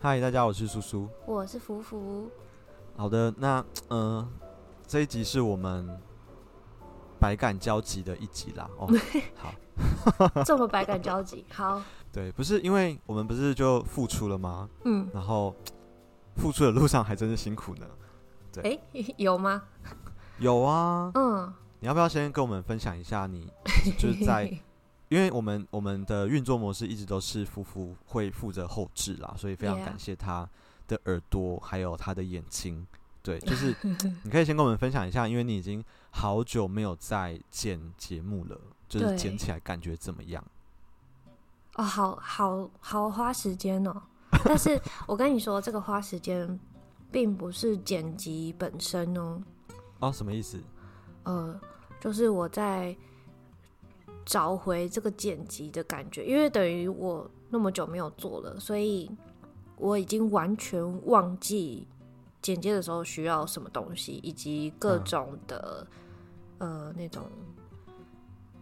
嗨，大家好，我是苏苏，我是福福。好的，那嗯、呃，这一集是我们百感交集的一集啦。哦，好，这么百感交集，好。对，不是因为我们不是就付出了吗？嗯，然后付出的路上还真是辛苦呢。对，诶，有吗？有啊。嗯，你要不要先跟我们分享一下你就是在？因为我们我们的运作模式一直都是夫妇会负责后置啦，所以非常感谢他的耳朵还有他的眼睛。对，就 是你可以先跟我们分享一下，因为你已经好久没有在剪节目了，就是剪起来感觉怎么样？哦，好好好花时间哦。但是 我跟你说，这个花时间并不是剪辑本身哦。哦，什么意思？呃，就是我在。找回这个剪辑的感觉，因为等于我那么久没有做了，所以我已经完全忘记剪接的时候需要什么东西，以及各种的、嗯、呃那种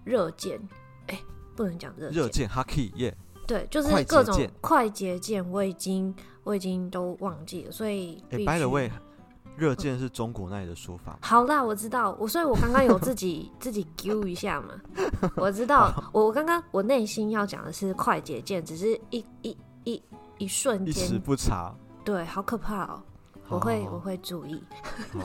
热键，哎，不能讲热热键 hockey 耶，对，就是各种快捷键，我已经我已经都忘记了，所以哎，by the way。热键是中国那里的说法。好啦，我知道，我所以，我刚刚有自己 自己揪一下嘛。我知道，我我刚刚我内心要讲的是快捷键，只是一一一一瞬间一时不察。对，好可怕哦！我会我会注意。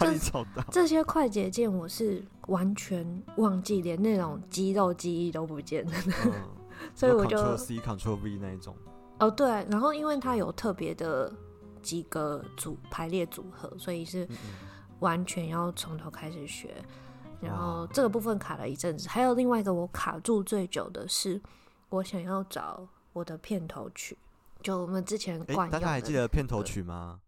压力超大。这些快捷键我是完全忘记，连那种肌肉记忆都不见了。嗯、所以我就 Ctrl C Ctrl V 那一种。哦，对，然后因为它有特别的。几个组排列组合，所以是完全要从头开始学。然后这个部分卡了一阵子，还有另外一个我卡住最久的是，我想要找我的片头曲，就我们之前。大家还记得片头曲吗？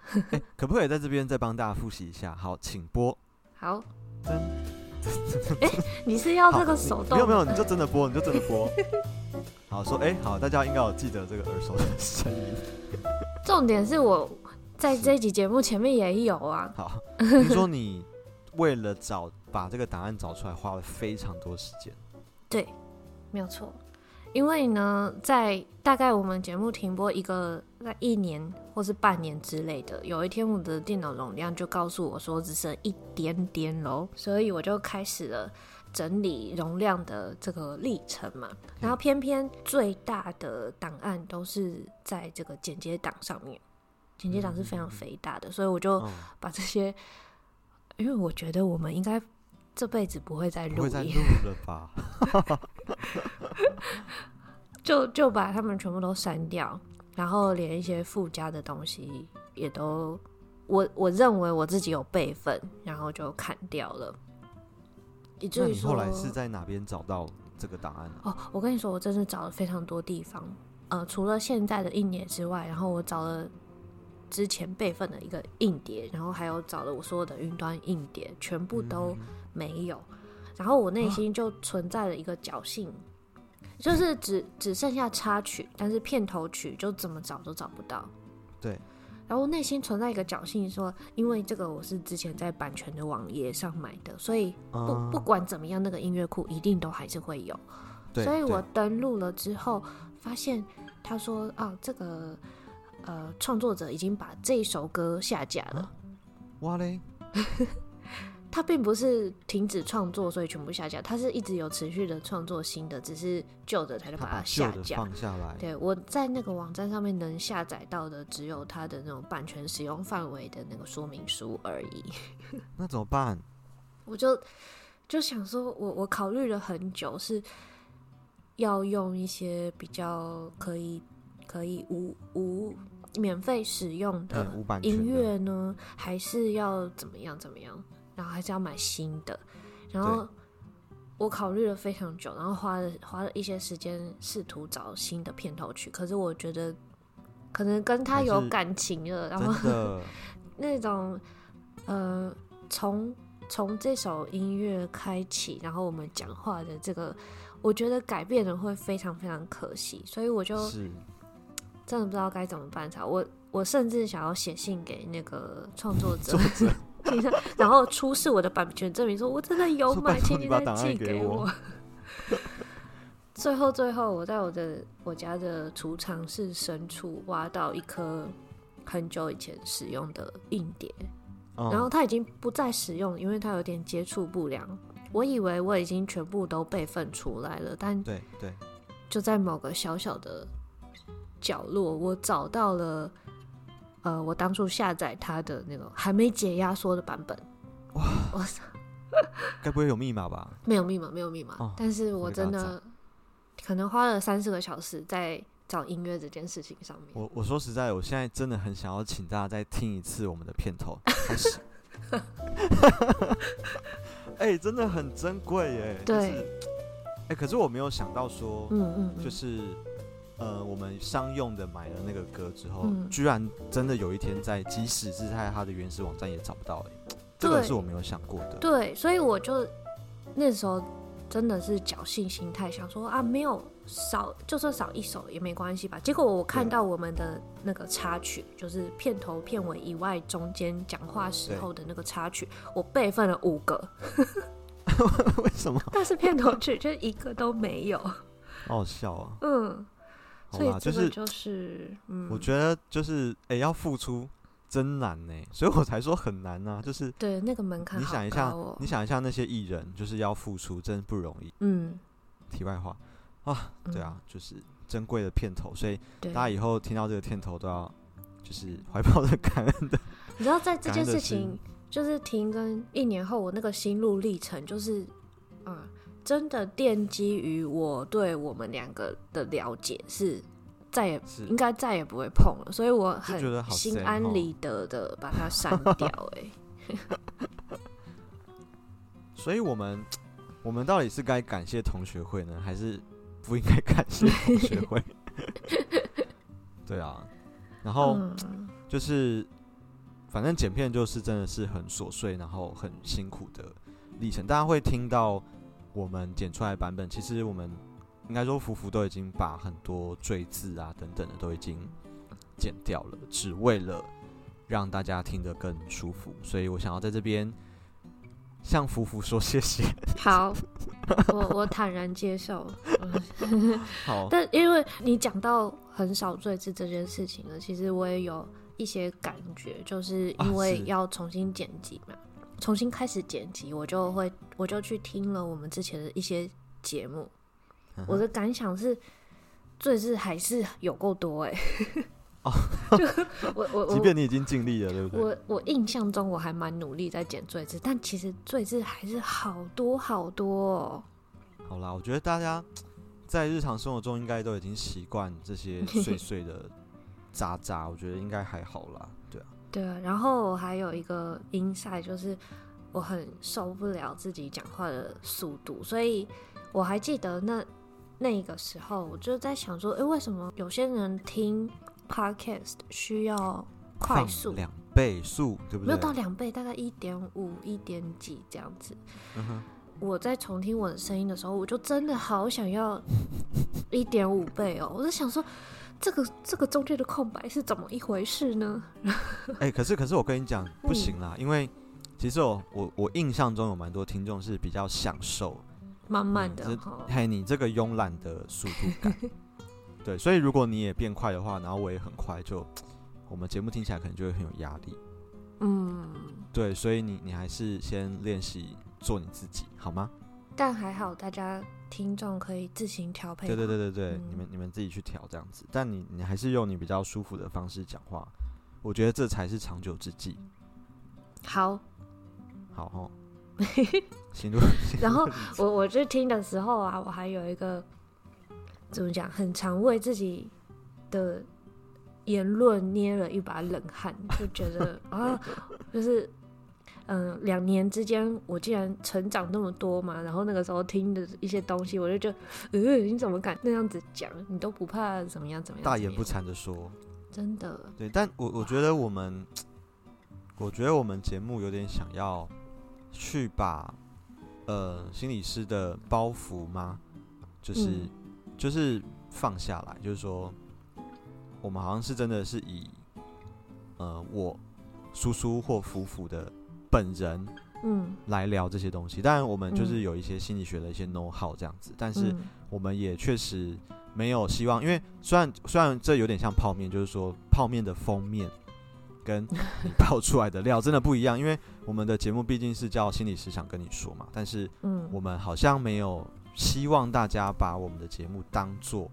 可不可以在这边再帮大家复习一下？好，请播。好。哎，你是要这个手动？没有没有，你就真的播，你就真的播。好，说哎，好，大家应该有记得这个耳熟的声音。重点是我在这一集节目前面也有啊。好，你说你为了找把这个答案找出来，花了非常多时间。对，没有错。因为呢，在大概我们节目停播一个在一年或是半年之类的，有一天我的电脑容量就告诉我说只剩一点点喽，所以我就开始了整理容量的这个历程嘛，然后偏偏最大的档案都是在这个剪接档上面，剪接档是非常肥大的，所以我就把这些，因为我觉得我们应该这辈子不会再录，不会再录了吧，就就把他们全部都删掉，然后连一些附加的东西也都，我我认为我自己有备份，然后就砍掉了。那你后来是在哪边找到这个档案呢？哦，我跟你说，我真是找了非常多地方，呃，除了现在的硬碟之外，然后我找了之前备份的一个硬碟，然后还有找了我所有的云端硬碟，全部都没有。嗯、然后我内心就存在了一个侥幸，就是只只剩下插曲，但是片头曲就怎么找都找不到。对。然后内心存在一个侥幸，说，因为这个我是之前在版权的网页上买的，所以不不管怎么样，那个音乐库一定都还是会有。所以我登录了之后，发现他说啊，这个呃创作者已经把这首歌下架了。哇嘞！他并不是停止创作，所以全部下架。他是一直有持续的创作新的，只是旧的他就把它下架放下来。对，我在那个网站上面能下载到的，只有他的那种版权使用范围的那个说明书而已。那怎么办？我就就想说我，我我考虑了很久，是要用一些比较可以可以无无免费使用的音乐呢，还是要怎么样怎么样？然后还是要买新的，然后我考虑了非常久，然后花了花了一些时间试图找新的片头曲。可是我觉得可能跟他有感情了，然后 那种呃，从从这首音乐开启，然后我们讲话的这个，我觉得改变的会非常非常可惜，所以我就真的不知道该怎么办才好。我我甚至想要写信给那个创作者。然后出示我的版权证明，说我真的有买，请你再寄给我。最后最后，我在我的我家的储藏室深处挖到一颗很久以前使用的硬碟，哦、然后它已经不再使用，因为它有点接触不良。我以为我已经全部都备份出来了，但对对，就在某个小小的角落，我找到了。呃，我当初下载它的那个还没解压缩的版本，哇！我操，该不会有密码吧？没有密码，没有密码。哦、但是我真的可能花了三四个小时在找音乐这件事情上面。我我说实在，我现在真的很想要请大家再听一次我们的片头开始。哎、欸，真的很珍贵耶！对，哎、就是欸，可是我没有想到说，嗯嗯，嗯，就是。呃，我们商用的买了那个歌之后，嗯，居然真的有一天在即使是在它的原始网站也找不到，哎，这个是我没有想过的。对，所以我就那时候真的是侥幸心态，想说啊，没有少，就算少一首也没关系吧。结果我看到我们的那个插曲，就是片头、片尾以外中间讲话时候的那个插曲，我备份了五个。为什么？但是片头曲就一个都没有，好好笑啊。嗯。好吧，就是就是，嗯，我觉得就是，哎、欸，要付出真难呢，所以我才说很难呢、啊。就是对那个门槛、喔，你想一下，你想一下那些艺人，就是要付出，真不容易。嗯，题外话啊，对啊，嗯、就是珍贵的片头，所以大家以后听到这个片头都要就是怀抱着感恩的。你知道，在这件事情就是停更一年后，我那个心路历程就是，嗯。真的奠基于我对我们两个的了解，是再也应该再也不会碰了，所以我很心安理得的把它删掉。哎，所以我们我们到底是该感谢同学会呢，还是不应该感谢同学会？对啊，然后就是反正剪片就是真的是很琐碎，然后很辛苦的历程，大家会听到。我们剪出来的版本，其实我们应该说，福福都已经把很多赘字啊等等的都已经剪掉了，只为了让大家听得更舒服。所以我想要在这边向福福说谢谢。好，我我坦然接受。好，但因为你讲到很少赘字这件事情呢，其实我也有一些感觉，就是因为要重新剪辑嘛。啊重新开始剪辑，我就会，我就去听了我们之前的一些节目，嗯，我的感想是，赘字还是有够多哎，欸。哦，就我我即便你已经尽力了，对不对？我我印象中我还蛮努力在剪赘字，但其实赘字还是好多好多哦。好啦，我觉得大家在日常生活中应该都已经习惯这些碎碎的渣渣，我觉得应该还好啦。对啊，然后我还有一个 insight，就是我很受不了自己讲话的速度，所以我还记得那那个时候，我就在想说，哎，为什么有些人听 podcast 需要快速两倍速，对不对？没有到两倍，大概一点五、一点几这样子。嗯哼。我在重听我的声音的时候，我就真的好想要一点五倍哦，我就想说。这个这个中间的空白是怎么一回事呢？哎、欸，可是可是我跟你讲不行啦，嗯、因为其实我我我印象中有蛮多听众是比较享受慢慢的，嘿、嗯，你这个慵懒的速度感，对，所以如果你也变快的话，然后我也很快就，就 我们节目听起来可能就会很有压力。嗯，对，所以你你还是先练习做你自己好吗？但还好，大家。听众可以自行调配。对对对对对，嗯、你们你们自己去调这样子。但你你还是用你比较舒服的方式讲话，我觉得这才是长久之计。好，好哦。行路。然后我我去听的时候啊，我还有一个怎么讲，很常为自己的言论捏了一把冷汗，就觉得 啊，就是。嗯，两年之间我竟然成长那么多嘛，然后那个时候听的一些东西，我就觉得，呃，你怎么敢那样子讲？你都不怕怎么样怎么样？大言不惭的说，真的。对，但我我觉得我们，我觉得我们节目有点想要去把呃心理师的包袱吗？就是、嗯、就是放下来，就是说，我们好像是真的是以呃我叔叔或夫妇的。本人嗯，来聊这些东西。当然，我们就是有一些心理学的一些 know how 这样子，但是我们也确实没有希望，因为虽然虽然这有点像泡面，就是说泡面的封面跟 你泡出来的料真的不一样，因为我们的节目毕竟是叫心理师想跟你说嘛，但是嗯，我们好像没有希望大家把我们的节目当做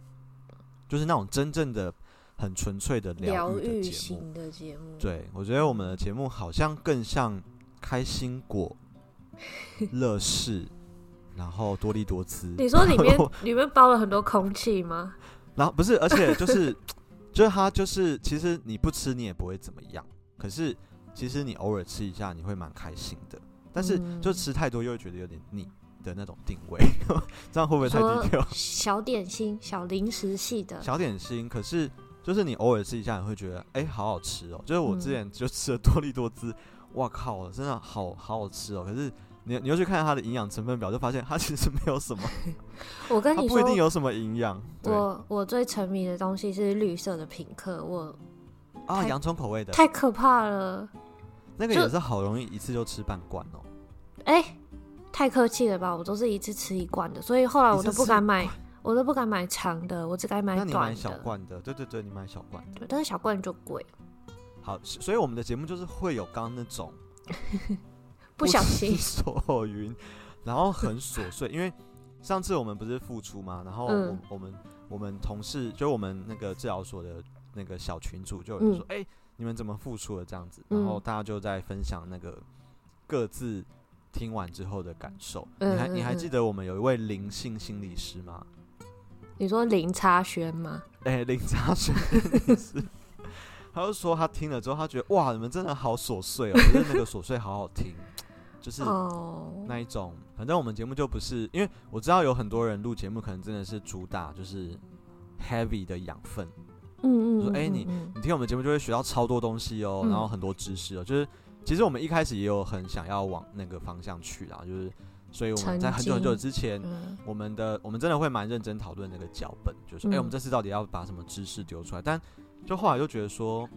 就是那种真正的。很纯粹的疗愈型的节目，对，我觉得我们的节目好像更像开心果、乐事，然后多利多滋。你说里面里面包了很多空气吗？然后不是，而且就是 就是它就是，其实你不吃你也不会怎么样。可是其实你偶尔吃一下，你会蛮开心的。但是就吃太多又会觉得有点腻的那种定位，这样会不会太低调？小点心、小零食系的小点心，可是。就是你偶尔吃一下，你会觉得哎、欸，好好吃哦。就是我之前就吃了多利多滋，哇靠，真的好好好吃哦。可是你你又去看它的营养成分表，就发现它其实没有什么。我跟你说，不一定有什么营养。我我最沉迷的东西是绿色的品客，我啊，洋葱口味的，太可怕了。那个也是好容易一次就吃半罐哦。哎、欸，太客气了吧？我都是一次吃一罐的，所以后来我都不敢买。我都不敢买长的，我只敢买短的。那你买小罐的，对对对，你买小罐的。对，但是小罐就贵。好，所以我们的节目就是会有刚刚那种 不小心所云，然后很琐碎。因为上次我们不是复出嘛？然后我、嗯、我们我们同事就我们那个治疗所的那个小群主就说：“哎、嗯欸，你们怎么复出了？”这样子，然后大家就在分享那个各自听完之后的感受。嗯、你还你还记得我们有一位灵性心理师吗？你说林差轩吗？哎、欸，林差轩是，他就说他听了之后，他觉得哇，你们真的好琐碎哦，觉 得那个琐碎好好听，就是那一种。反正我们节目就不是，因为我知道有很多人录节目，可能真的是主打就是 heavy 的养分。嗯嗯，说哎、欸，你你听我们节目就会学到超多东西哦，然后很多知识哦。就是其实我们一开始也有很想要往那个方向去啦，就是。所以我们在很久很久之前，嗯、我们的我们真的会蛮认真讨论那个脚本，就是哎、我们这次到底要把什么知识丢出来？但就后来就觉得说，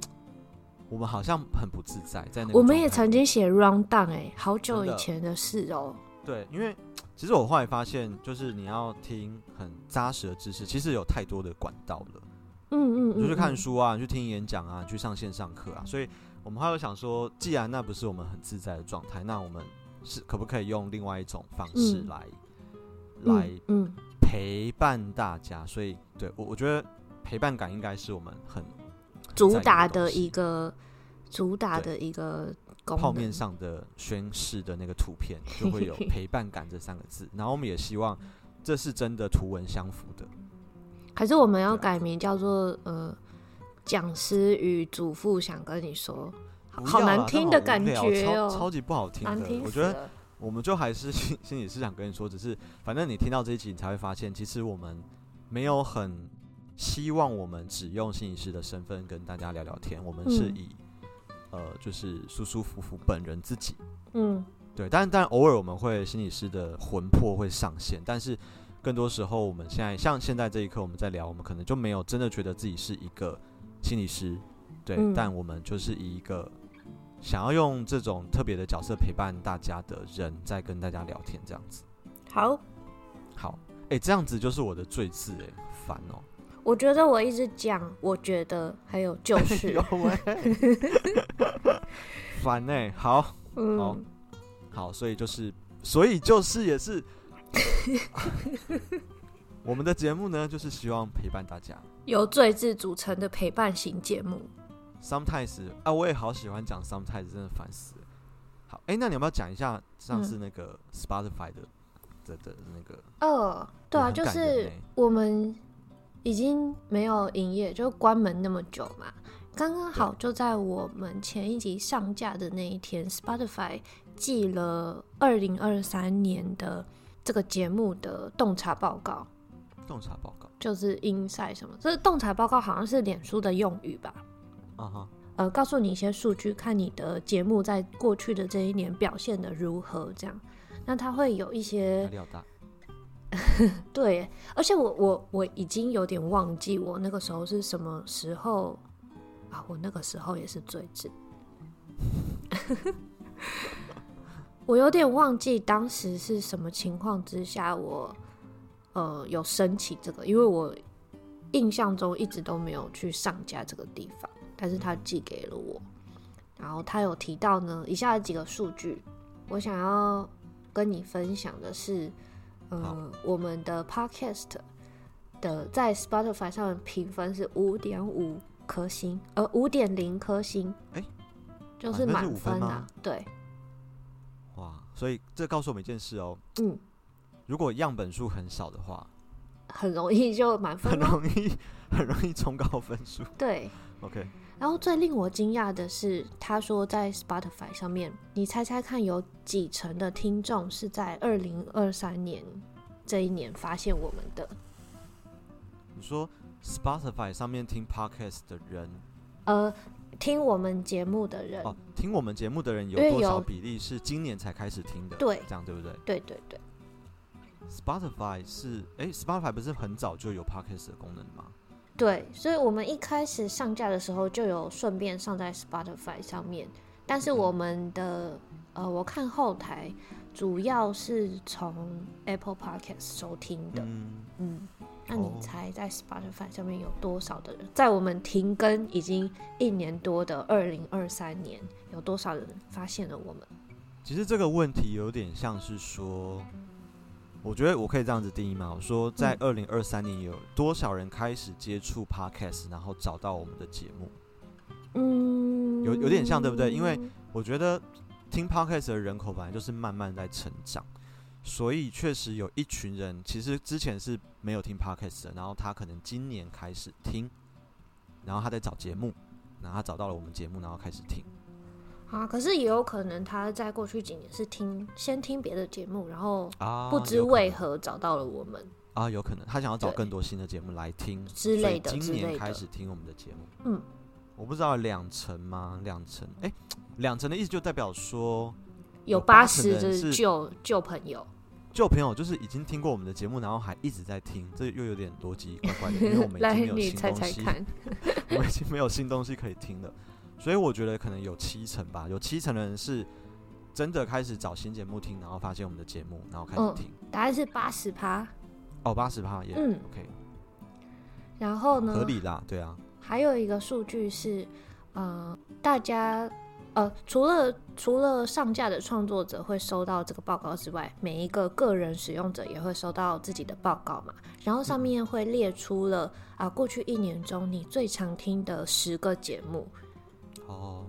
我们好像很不自在，在那个。我们也曾经写 round down 哎，好久以前的事哦、喔。对，因为其实我后来发现，就是你要听很扎实的知识，其实有太多的管道了。嗯嗯，嗯，你就去看书啊，你去听演讲啊，你去上线上课啊。所以我们后来又想说，既然那不是我们很自在的状态，那我们。是可不可以用另外一种方式来、嗯、来陪伴大家？嗯、所以对我我觉得陪伴感应该是我们很主打的一个主打的一个泡面上的宣誓的那个图片 就会有陪伴感这三个字，然后我们也希望这是真的图文相符的。可是我们要改名叫做呃讲师与祖父想跟你说。好难听的感觉哦，超，超级不好听的。我觉得我们就还是 心心里是想跟你说，只是反正你听到这一集，你才会发现，其实我们没有很希望我们只用心理师的身份跟大家聊聊天。我们是以、嗯、呃，就是舒舒服服本人自己。嗯，对。但但偶尔我们会心理师的魂魄会上线，但是更多时候我们现在像现在这一刻我们在聊，我们可能就没有真的觉得自己是一个心理师。对，嗯、但我们就是以一个。想要用这种特别的角色陪伴大家的人，在跟大家聊天，这样子。好，好，哎、欸，这样子就是我的罪字，哎，烦哦。我觉得我一直讲，我觉得还有就是 烦呢、欸，好，嗯、好，好，所以就是，所以就是也是，我们的节目呢，就是希望陪伴大家，由最字组成的陪伴型节目。Sometimes 啊，我也好喜欢讲 Sometimes，真的烦死了。好，哎、欸，那你要不要讲一下上次那个 Spotify 的的那个？哦，对啊，就是我们已经没有营业，就关门那么久嘛，刚刚好就在我们前一集上架的那一天，Spotify 寄了二零二三年的这个节目的洞察报告。洞察报告就是 Insight 什么？这是洞察报告，好像是脸书的用语吧？啊哈，uh. 呃，告诉你一些数据，看你的节目在过去的这一年表现的如何，这样，那它会有一些 对，而且我我我已经有点忘记我那个时候是什么时候啊，我那个时候也是最近，我有点忘记当时是什么情况之下我，呃有申请这个，因为我印象中一直都没有去上架这个地方，但是他寄给了我，然后他有提到呢，以下几个数据，我想要跟你分享的是，呃，我们的 Podcast 的在 Spotify 上的评分是五点五颗星，呃，五点零颗星，哎、欸，就是满分啊，对。哇，所以这告诉我们一件事哦，嗯，如果样本数很少的话，很容易就满分，很容易很容易冲高分数。对，OK。然后最令我惊讶的是，他说在 Spotify 上面，你猜猜看，有几成的听众是在二零二三年这一年发现我们的？你说 Spotify 上面听 Podcast 的人，呃。听我们节目的人，哦，听我们节目的人有多少比例是今年才开始听的？对，这样对不对？对对对。Spotify 是，哎，Spotify 不是很早就有 Podcast 的功能吗？对，所以我们一开始上架的时候就有顺便上在 Spotify 上面，但是我们的，嗯、呃，我看后台主要是从 Apple Podcast 收听的，嗯。嗯那你猜在 Spotify 上面有多少的人，在我们停更已经一年多的二零二三年，有多少人发现了我们？其实这个问题有点像是说，我觉得我可以这样子定义吗？我说在二零二三年有多少人开始接触 Podcast，然后找到我们的节目？嗯，有有点像，对不对？因为我觉得听 Podcast 的人口本来就是慢慢在成长。所以确实有一群人，其实之前是没有听 Podcast 的，然后他可能今年开始听，然后他在找节目，然后他找到了我们节目，然后开始听。啊，可是也有可能他在过去几年是听先听别的节目，然后不知为何找到了我们。啊，有可能他想要找更多新的节目来听之类的，今年开始听我们的节目。嗯，我不知道两成吗？两成？哎，两成的意思就代表说有八十就是旧旧朋友。旧朋友就是已经听过我们的节目，然后还一直在听，这又有点逻辑怪怪的，因为我们已经 没有新东西，我们已经没有新东西可以听了，所以我觉得可能有七成吧，有七成的人是真的开始找新节目听，然后发现我们的节目，然后开始听。答案是八十趴。哦，八十趴也嗯 OK。然后呢？合理啦，对啊。还有一个数据是，呃，大家。呃，除了除了上架的创作者会收到这个报告之外，每一个个人使用者也会收到自己的报告嘛。然后上面会列出了啊、呃，过去一年中你最常听的十个节目。哦，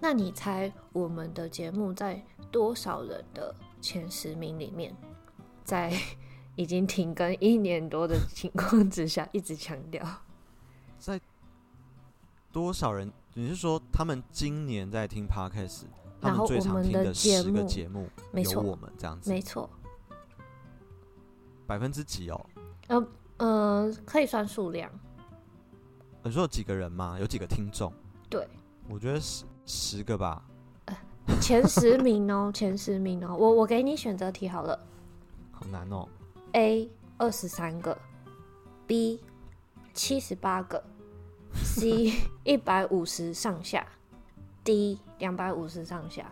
那你猜我们的节目在多少人的前十名里面？在已经停更一年多的情况之下，一直强调在多少人？你是说他们今年在听 Podcast，他们最常听的十个节目有我们这样子？没错，百分之几哦？呃呃，可以算数量。你说有几个人吗？有几个听众？对，我觉得十十个吧。呃，前十名哦，前十名哦，我我给你选择题好了。好难哦。A 二十三个，B 七十八个。C 一百五十上下，D 两百五十上下。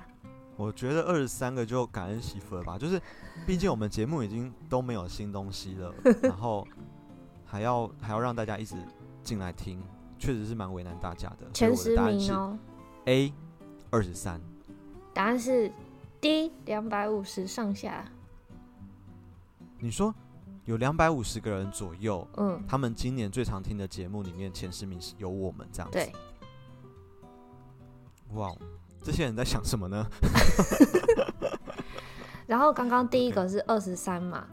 我觉得二十三个就感恩媳妇了吧，就是毕竟我们节目已经都没有新东西了，然后还要还要让大家一直进来听，确实是蛮为难大家的。前十名哦，A 二十三，答案是 D 两百五十上下。你说？有两百五十个人左右，嗯，他们今年最常听的节目里面前十名是有我们这样子。对，哇，这些人在想什么呢？然后刚刚第一个是二十三嘛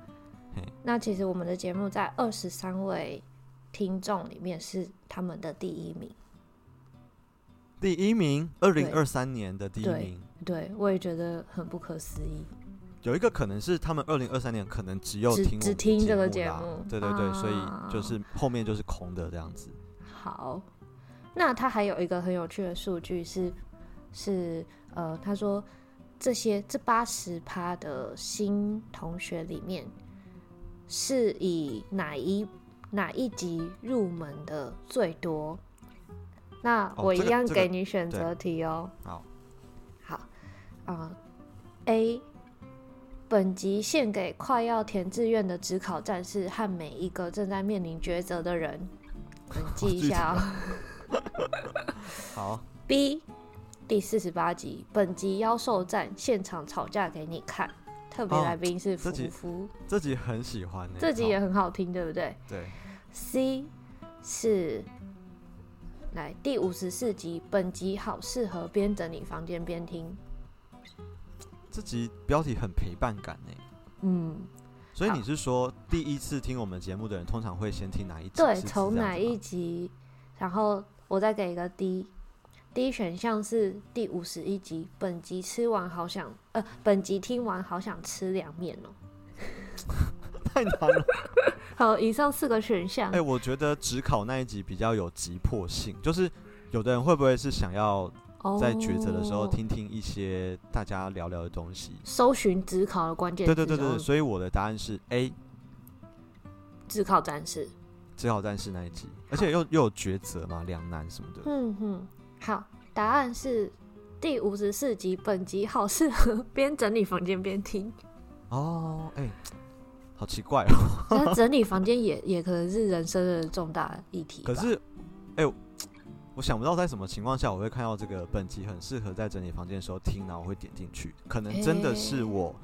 ，Okay. 那其实我们的节目在二十三位听众里面是他们的第一名。第一名，二零二三年的第一名。对，对，我也觉得很不可思议。有一个可能是他们二零二三年可能只有听只，只听这个节目，对对对，啊、所以就是后面就是空的这样子。好，那他还有一个很有趣的数据是是呃，他说这些这八十趴的新同学里面是以哪一哪一集入门的最多？那我一样给你选择题哦。好，好啊，呃，A。本集献给快要填志愿的职考战士和每一个正在面临抉择的人，记一下哦。好。B 第四十八集，本集妖兽战现场吵架给你看，特别来宾是福福，这集很喜欢，这集也很好听，对不对？对。C 是来第五十四集，本集好适合边整理房间边听。这集标题很陪伴感呢。嗯，所以你是说第一次听我们节目的人，通常会先听哪一集？对，从哪一集，然后我再给一个 D。D 选项是第五十一集，本集吃完好想，呃，本集听完好想吃凉面哦。太难了。好，以上四个选项。哎、欸，我觉得只考那一集比较有急迫性，就是有的人会不会是想要？在抉择的时候，听听一些大家聊聊的东西，搜寻只考的关键。对对对对，所以我的答案是 A，只考战士，只考战士那一集，而且又又有抉择嘛，两难什么的。嗯哼，好，答案是第五十四集，本集好适合 边整理房间边听。哦，哎、欸，好奇怪哦。那整理房间也也可能是人生的重大议题。可是，哎、欸。我想不到在什么情况下我会看到这个本集很适合在整理房间的时候听，然后我会点进去。可能真的是我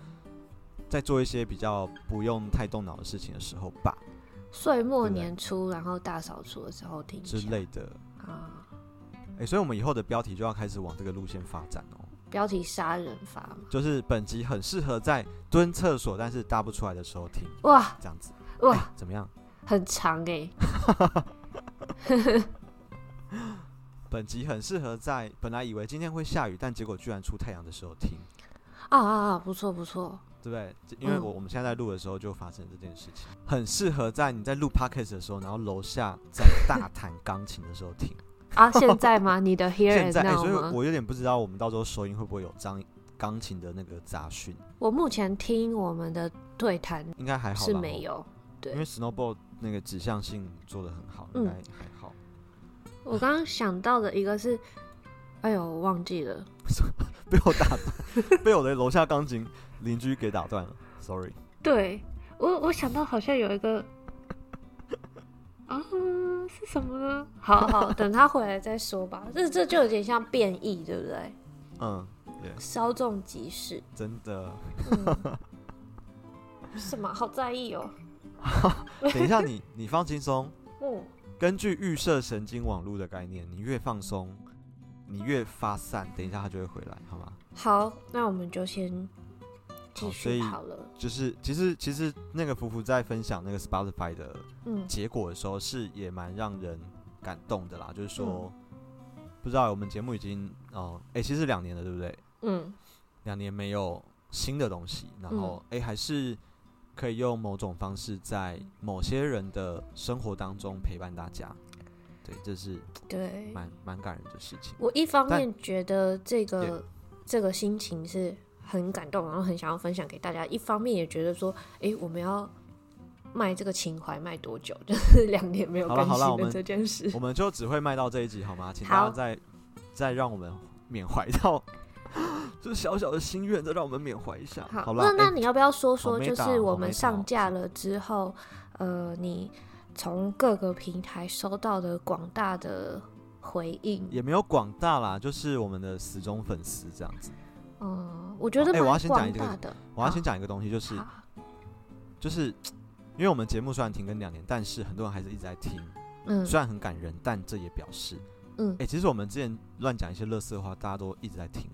在做一些比较不用太动脑的事情的时候吧。岁末年初，然后大扫除的时候听之类的啊。哎、欸，所以我们以后的标题就要开始往这个路线发展哦。标题杀人法，就是本集很适合在蹲厕所但是搭不出来的时候听。哇，这样子哇、欸，怎么样？很长哎、欸。本集很适合在本来以为今天会下雨，但结果居然出太阳的时候听。啊啊啊！不错不错，对不对？因为我我们现在在录的时候就发生这件事情，嗯、很适合在你在录 podcast 的时候，然后楼下在大弹钢琴的时候听。啊，现在吗？你的 here 现在、欸，所以我有点不知道我们到时候收音会不会有张钢琴的那个杂讯。我目前听我们的对谈应该还好，是没有。对，因为 Snowball 那个指向性做的很好，应该还好。嗯我刚刚想到的一个是，哎呦，我忘记了，被我打断，被我的楼下钢琴邻居给打断了，sorry。对，我我想到好像有一个，啊，是什么呢？好好，等他回来再说吧。这这就有点像变异，对不对？嗯，稍纵即逝，真的。嗯、什么？好在意哦。等一下你，你你放轻松。嗯。根据预设神经网络的概念，你越放松，你越发散。等一下，他就会回来，好吗？好，那我们就先继续好了。好，就是其实其实那个福福在分享那个 Spotify 的结果的时候，是也蛮让人感动的啦。嗯、就是说，不知道我们节目已经哦，哎、呃欸，其实两年了，对不对？嗯，两年没有新的东西，然后哎、嗯欸，还是。可以用某种方式在某些人的生活当中陪伴大家，对，这是对蛮蛮感人的事情。我一方面觉得这个这个心情是很感动，然后很想要分享给大家；一方面也觉得说，哎、欸，我们要卖这个情怀卖多久？就是两年没有更新的这件事，我们，我们就只会卖到这一集好吗？请大家再再让我们缅怀到。就是小小的心愿，再让我们缅怀一下。好，那那你要不要说说，就是我们上架了之后，呃，你从各个平台收到的广大的回应？也没有广大啦，就是我们的死忠粉丝这样子。嗯，我觉得哎、欸，我要先讲一个，我要先讲一个东西，就是就是因为我们节目虽然停更两年，但是很多人还是一直在听。嗯，虽然很感人，但这也表示。嗯，哎、欸，其实我们之前乱讲一些乐色的话，大家都一直在听，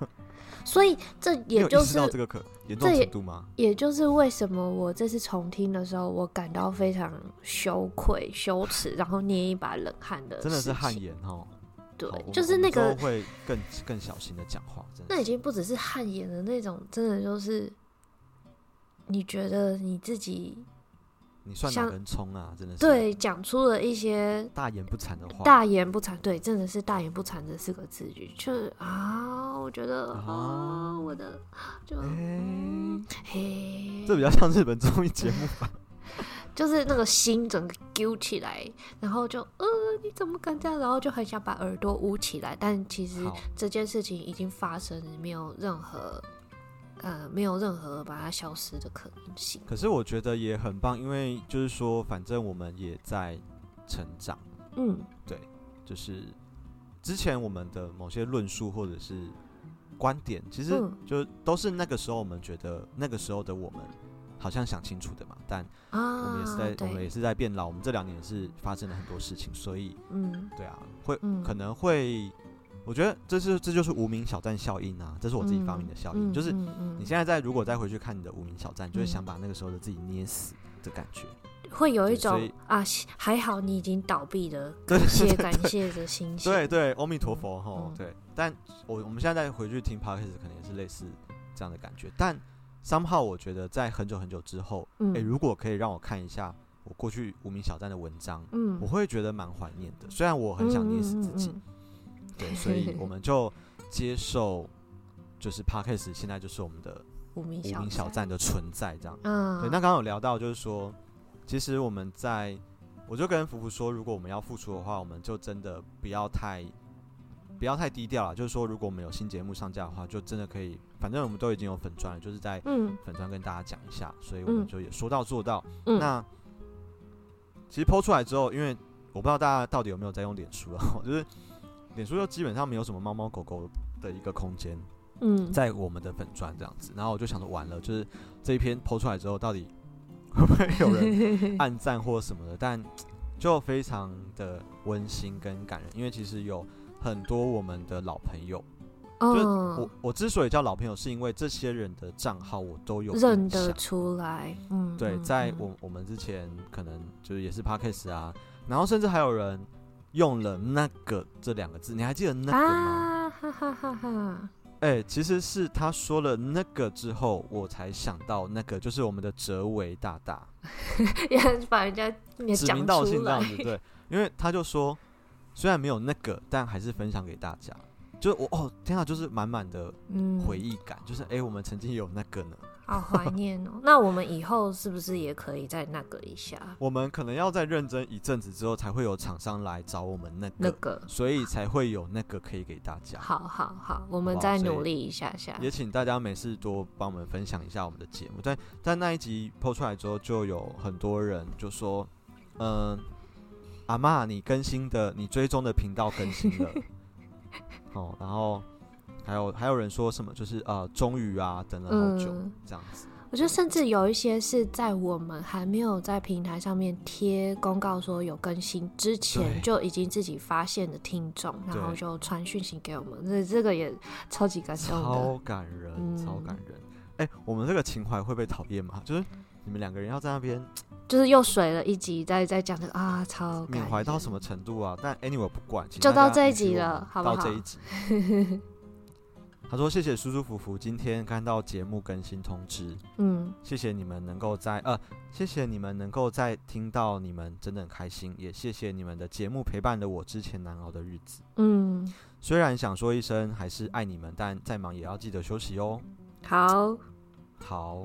所以这也就是这个可严重程度吗？也就是为什么我这次重听的时候，我感到非常羞愧、羞耻，然后捏一把冷汗的，真的是汗颜哦。对，就是那个会更更小心的讲话，真的。那已经不只是汗颜的那种，真的就是你觉得你自己。你算哪根葱啊？真的是对，讲出了一些大言不惭的话。大言不惭，对，真的是大言不惭这四个字句，就是啊，我觉得啊，啊，我的就嘿，嘿，这比较像日本综艺节目吧？就是那个心整个揪起来，然后就呃，你怎么敢这样？然后就很想把耳朵捂起来，但其实这件事情已经发生，没有任何。呃没有任何把它消失的可能性。可是我觉得也很棒，因为就是说，反正我们也在成长。嗯，对，就是之前我们的某些论述或者是观点，其实就都是那个时候我们觉得那个时候的我们好像想清楚的嘛。但我们也是在，啊、我们也是在变老。我们这两年也是发生了很多事情，所以嗯，对啊，会、嗯、可能会，我觉得这是这就是无名小站效应啊，这是我自己发明的效应，嗯、就是你现在再如果再回去看你的无名小站，就会想把那个时候的自己捏死的感觉。会有一种啊，还好你已经倒闭的感谢感谢的心情。对对，阿弥陀佛哈。对，但我我们现在再回去听 Podcast，可能也是类似这样的感觉。但 somehow 我觉得在很久很久之后，哎，如果可以让我看一下我过去无名小站的文章，嗯，我会觉得蛮怀念的。虽然我很想捏死自己，对，所以我们就接受，就是 Podcast 现在就是我们的无名小站的存在，这样。嗯，对。那刚刚有聊到，就是说。其实我们在，我就跟福福说，如果我们要付出的话，我们就真的不要太，不要太低调了。就是说，如果我们有新节目上架的话，就真的可以，反正我们都已经有粉砖了，就是在粉砖跟大家讲一下，所以我们就也说到做到。嗯、那其实 PO 出来之后，因为我不知道大家到底有没有在用脸书啊，就是脸书就基本上没有什么猫猫狗狗的一个空间，嗯，在我们的粉砖这样子。然后我就想着完了，就是这一篇 PO 出来之后，到底。会不会有人暗赞或什么的？但就非常的温馨跟感人，因为其实有很多我们的老朋友，就是我我之所以叫老朋友，是因为这些人的账号我都有认得出来。嗯，对，在我我们之前可能就是也是 Podcast 啊，然后甚至还有人用了那个这两个字，你还记得那个吗？啊，哈哈哈哈。哎、欸，其实是他说了那个之后，我才想到那个，就是我们的哲维大大，也把人家指名道姓这样子，对，因为他就说，虽然没有那个，但还是分享给大家。就我哦，天啊，就是满满的回忆感，嗯、就是哎、欸，我们曾经有那个呢。好怀念哦！那我们以后是不是也可以再那个一下？我们可能要再认真一阵子之后，才会有厂商来找我们那个，那个，所以才会有那个可以给大家。好好好，我们再努力一下下。也请大家没事多帮我们分享一下我们的节目。但但那一集 PO 出来之后，就有很多人就说：“嗯、呃，阿妈，你更新的，你追踪的频道更新了。”哦，然后。还有还有人说什么，就是呃，终于啊，等了好久，嗯、这样子。我觉得甚至有一些是在我们还没有在平台上面贴公告说有更新之前，就已经自己发现的听众，然后就传讯息给我们，所以这个也超级感动，超感人，嗯、超感人。哎、欸，我们这个情怀会被讨厌吗？就是你们两个人要在那边，就是又水了一集，在在讲这个啊，超缅怀到什么程度啊？但 anyway 不管，就到这一集了，好不好？到这一集。他说：“谢谢舒舒服服，今天看到节目更新通知，嗯，谢谢你们能够在呃，谢谢你们能够在听到你们真的很开心，也谢谢你们的节目陪伴了我之前难熬的日子，嗯，虽然想说一声还是爱你们，但再忙也要记得休息哦。好，好，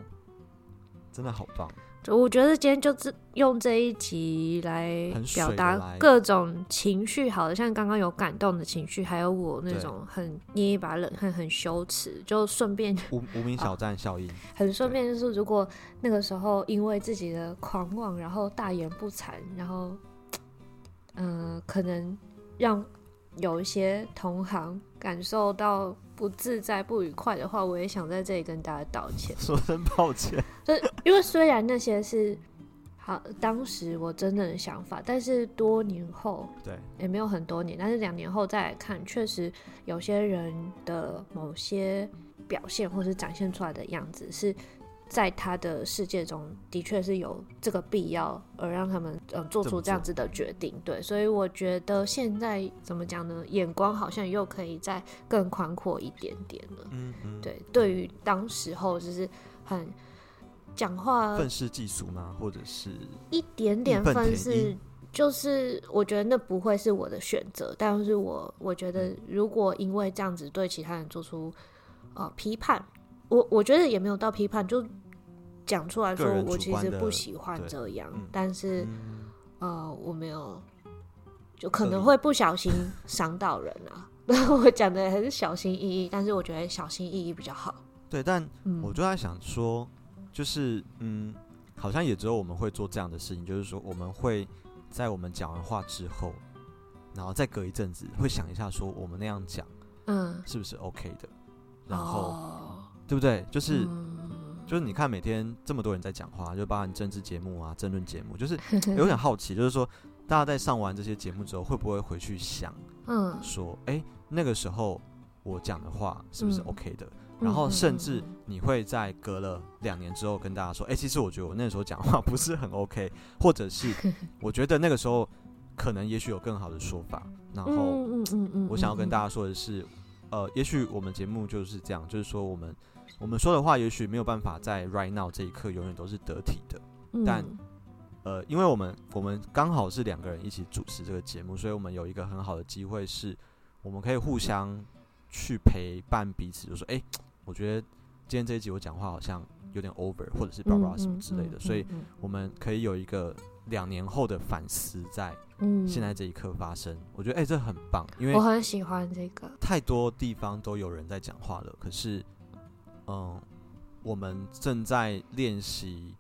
真的好棒。”我觉得今天就是用这一集来表达各种情绪，好的，像刚刚有感动的情绪，还有我那种很捏一把冷汗、很羞耻，就顺便无无名小站效应，很顺便就是，如果那个时候因为自己的狂妄，然后大言不惭，然后嗯、呃，可能让有一些同行感受到。不自在、不愉快的话，我也想在这里跟大家道歉，说声抱歉。就 因为虽然那些是好当时我真正的想法，但是多年后，对，也没有很多年，但是两年后再来看，确实有些人的某些表现或是展现出来的样子是。在他的世界中的确是有这个必要，而让他们呃做出这样子的决定。对，所以我觉得现在怎么讲呢？眼光好像又可以再更宽阔一点点了。嗯嗯。对，对于当时候就是很讲话愤世嫉俗吗？或者是一点点愤世？就是我觉得那不会是我的选择，但是我我觉得如果因为这样子对其他人做出呃批判。我我觉得也没有到批判，就讲出来说，我其实不喜欢这样，嗯、但是，嗯、呃，我没有，就可能会不小心伤到人啊。以 我讲的还是小心翼翼，但是我觉得小心翼翼比较好。对，但我就在想说，就是嗯，好像也只有我们会做这样的事情，就是说我们会在我们讲完话之后，然后再隔一阵子会想一下，说我们那样讲，嗯，是不是 OK 的？然后，哦、对不对？就是、嗯、就是你看每天这么多人在讲话，就包含政治节目啊、政论节目，就是 有点好奇，就是说大家在上完这些节目之后，会不会回去想，嗯，说，哎，那个时候我讲的话是不是 OK 的？嗯然后甚至你会在隔了两年之后跟大家说，哎，其实我觉得我那时候讲话 不是很 OK，或者是 我觉得那个时候可能也许有更好的说法。然后，我想要跟大家说的是，呃，也许我们节目就是这样，就是说我们我们说的话，也许没有办法在 right now 这一刻永远都是得体的，但呃，因为我们我们刚好是两个人一起主持这个节目，所以我们有一个很好的机会，是我们可以互相去陪伴彼此，就说，哎。我觉得今天这一集我讲话好像有点 over，或者是 blah blah 什么之类的，所以我们可以有一个两年后的反思，在现在这一刻发生。我觉得哎、欸，这很棒，因为我很喜欢这个。太多地方都有人在讲话了，可是，嗯，我们正在练习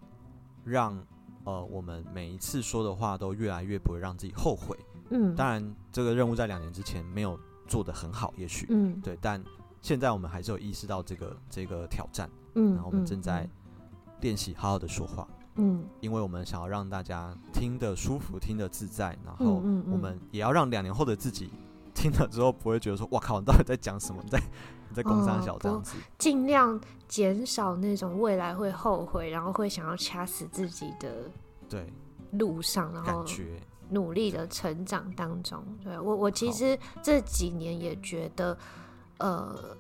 让呃我们每一次说的话都越来越不会让自己后悔。嗯，当然这个任务在两年之前没有做得很好，也许嗯对，但。现在我们还是有意识到这个这个挑战，嗯，然后我们正在练习好好的说话，嗯，因为我们想要让大家听得舒服，听得自在，然后我们也要让两年后的自己听了之后不会觉得说，哇靠，你到底在讲什么？你 在你在小这样子，尽量减少那种未来会后悔，然后会想要掐死自己的对。路上，然后努力的成长当中，对我我其实这几年也觉得。呃，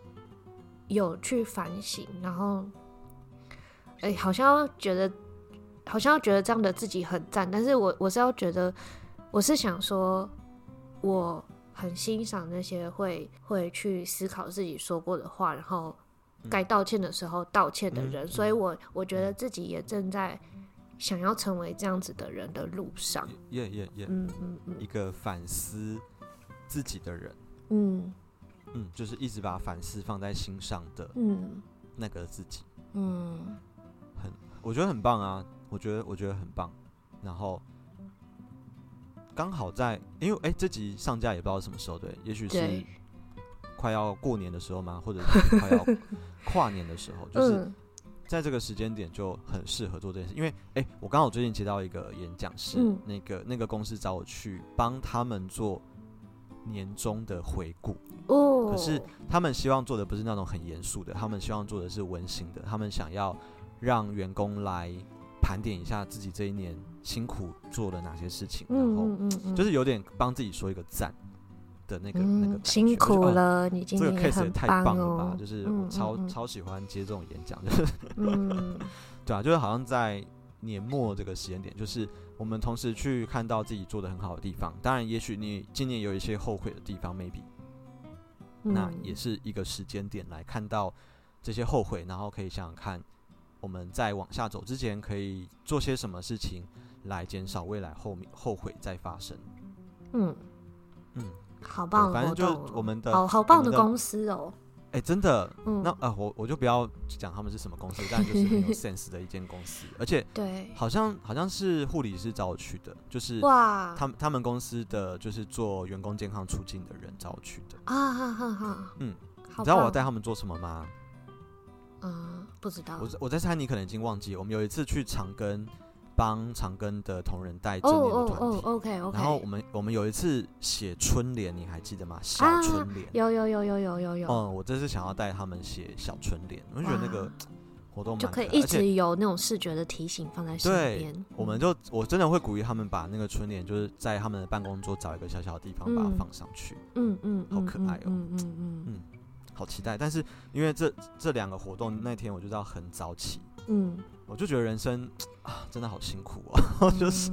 有去反省，然后，哎、欸，好像觉得，好像觉得这样的自己很赞，但是我我是要觉得，我是想说，我很欣赏那些会会去思考自己说过的话，然后该道歉的时候道歉的人，嗯、所以我我觉得自己也正在想要成为这样子的人的路上，耶耶耶，嗯嗯嗯，一个反思自己的人，嗯。嗯，就是一直把反思放在心上的，嗯，那个自己，嗯，很，我觉得很棒啊，我觉得我觉得很棒。然后刚好在，因为哎、欸，这集上架也不知道什么时候，对，也许是快要过年的时候嘛，或者是快要跨年的时候，就是在这个时间点就很适合做这件事。因为哎、欸，我刚好最近接到一个演讲，是那个那个公司找我去帮他们做年终的回顾。哦，可是他们希望做的不是那种很严肃的，他们希望做的是温馨的。他们想要让员工来盘点一下自己这一年辛苦做了哪些事情，然后就是有点帮自己说一个赞的那个那个辛苦了，你今天这个 case 也太棒了吧！就是我超超喜欢接这种演讲，就是 对啊，就是好像在年末这个时间点，就是我们同时去看到自己做的很好的地方。当然，也许你今年有一些后悔的地方，maybe。那也是一个时间点来看到这些后悔，然后可以想想看，我们在往下走之前可以做些什么事情来减少未来后面后悔再发生。嗯。嗯，好棒，反正就我们的好好棒的公司哦。哎、欸，真的，嗯、那啊、呃，我我就不要讲他们是什么公司，但就是很有 sense 的一间公司，而且 对，好像好像是护理师找我去的，就是哇，他们他们公司的就是做员工健康促进的人找我去的。啊哈哈哈，嗯，你知道我要带他们做什么吗？嗯，不知道，我我在猜你可能已经忘记，我们有一次去长庚。帮长庚的同仁带正念的团体。哦哦，OK OK。然后我们我们有一次写春联，你还记得吗？小春联。有有有有有有有。嗯，我这次想要带他们写小春联，我就觉得那个活动就可以一直有那种视觉的提醒放在身边。对，我们就我真的会鼓励他们把那个春联，就是在他们的办公桌找一个小小的地方把它放上去。嗯嗯，好可爱哦。嗯嗯嗯嗯，好期待。但是因为这这两个活动那天我就知道很早起。嗯。我就觉得人生啊，真的好辛苦啊！嗯、就是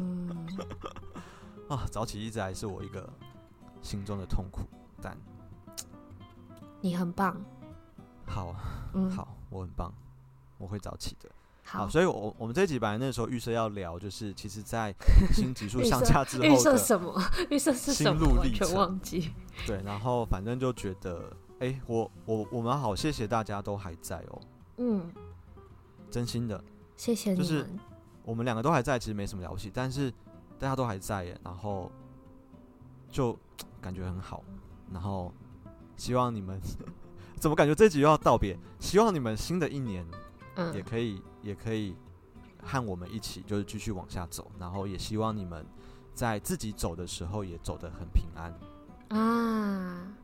啊，早起一直还是我一个心中的痛苦。但你很棒，好，嗯，好，我很棒，我会早起的。好，所以我我们这一集本来那时候预设要聊，就是其实，在新集数上架之后，预设什么？预设是什么？完全忘记。对，然后反正就觉得，哎、欸，我我我们好，谢谢大家都还在哦。嗯，真心的，谢谢你们。就是我们两个都还在，其实没什么了不起，但是大家都还在耶，然后就感觉很好。然后希望你们，怎么感觉这集又要道别？希望你们新的一年，也可以，嗯、也可以和我们一起，就是继续往下走。然后也希望你们在自己走的时候，也走得很平安啊。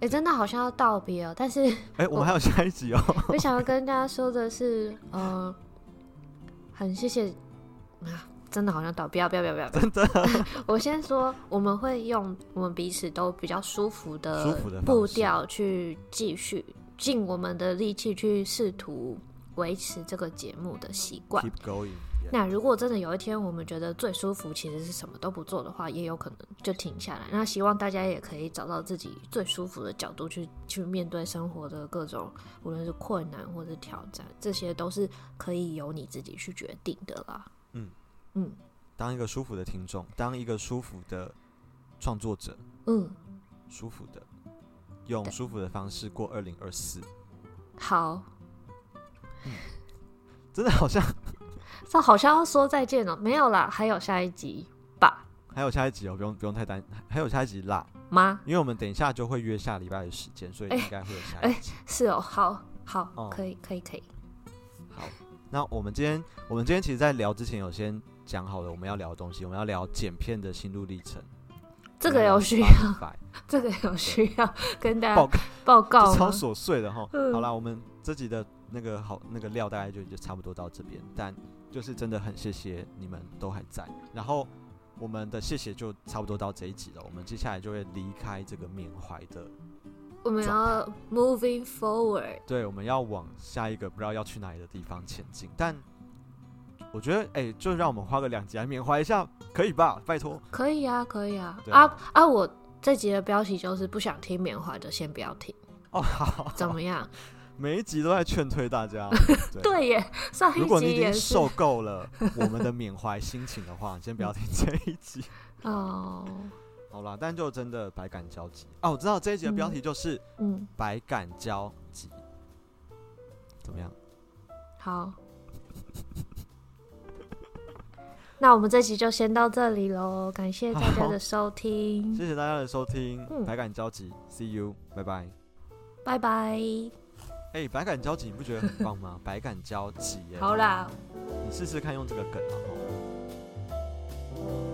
哎、欸，真的好像要道别哦，但是哎、欸，我们还有下一集哦。我想要跟大家说的是，呃，很谢谢啊，真的好像道，不要不要不要不要，真的。我先说，我们会用我们彼此都比较舒服的步调去继续尽我们的力气去试图维持这个节目的习惯。Keep going. 那如果真的有一天我们觉得最舒服其实是什么都不做的话，也有可能就停下来。那希望大家也可以找到自己最舒服的角度去去面对生活的各种，无论是困难或者挑战，这些都是可以由你自己去决定的啦。嗯嗯，当一个舒服的听众，当一个舒服的创作者，嗯，舒服的，用舒服的方式过二零二四。好，嗯，真的好像。这好像要说再见了，没有啦，还有下一集吧？还有下一集哦，不用不用太担，还有下一集啦吗？因为我们等一下就会约下礼拜的时间，所以应该会有下一集。欸欸、是哦，好好、哦，可以可以可以。好，那我们今天我们今天其实，在聊之前有先讲好了我们要聊的东西，我们要聊剪片的心路历程。这个有需要，这个有需要跟大家报告，报告超琐碎的哈、嗯。好啦，我们这集的那个好那个料大概就就差不多到这边，但。就是真的很谢谢你们都还在，然后我们的谢谢就差不多到这一集了。我们接下来就会离开这个缅怀的，我们要 moving forward，对，我们要往下一个不知道要去哪里的地方前进。但我觉得，哎、欸，就让我们花个两集来缅怀一下，可以吧？拜托，可以啊，可以啊。啊啊，啊！我这集的标题就是不想听缅怀的，先不要听哦。好，怎么样？每一集都在劝退大家，对，对耶。上一集。如果你已经受够了 我们的缅怀心情的话，先不要听这一集。哦，好啦，但就真的百感交集。哦，我知道这一集的标题就是“嗯，百感交集”，怎么样？好，那我们这集就先到这里喽。感谢大家的收听，谢谢大家的收听，嗯、百感交集，See you，拜拜，拜拜。哎，百感交集，你不觉得很棒吗？百感交集。哎，好啦，你试试看用这个梗啊。好。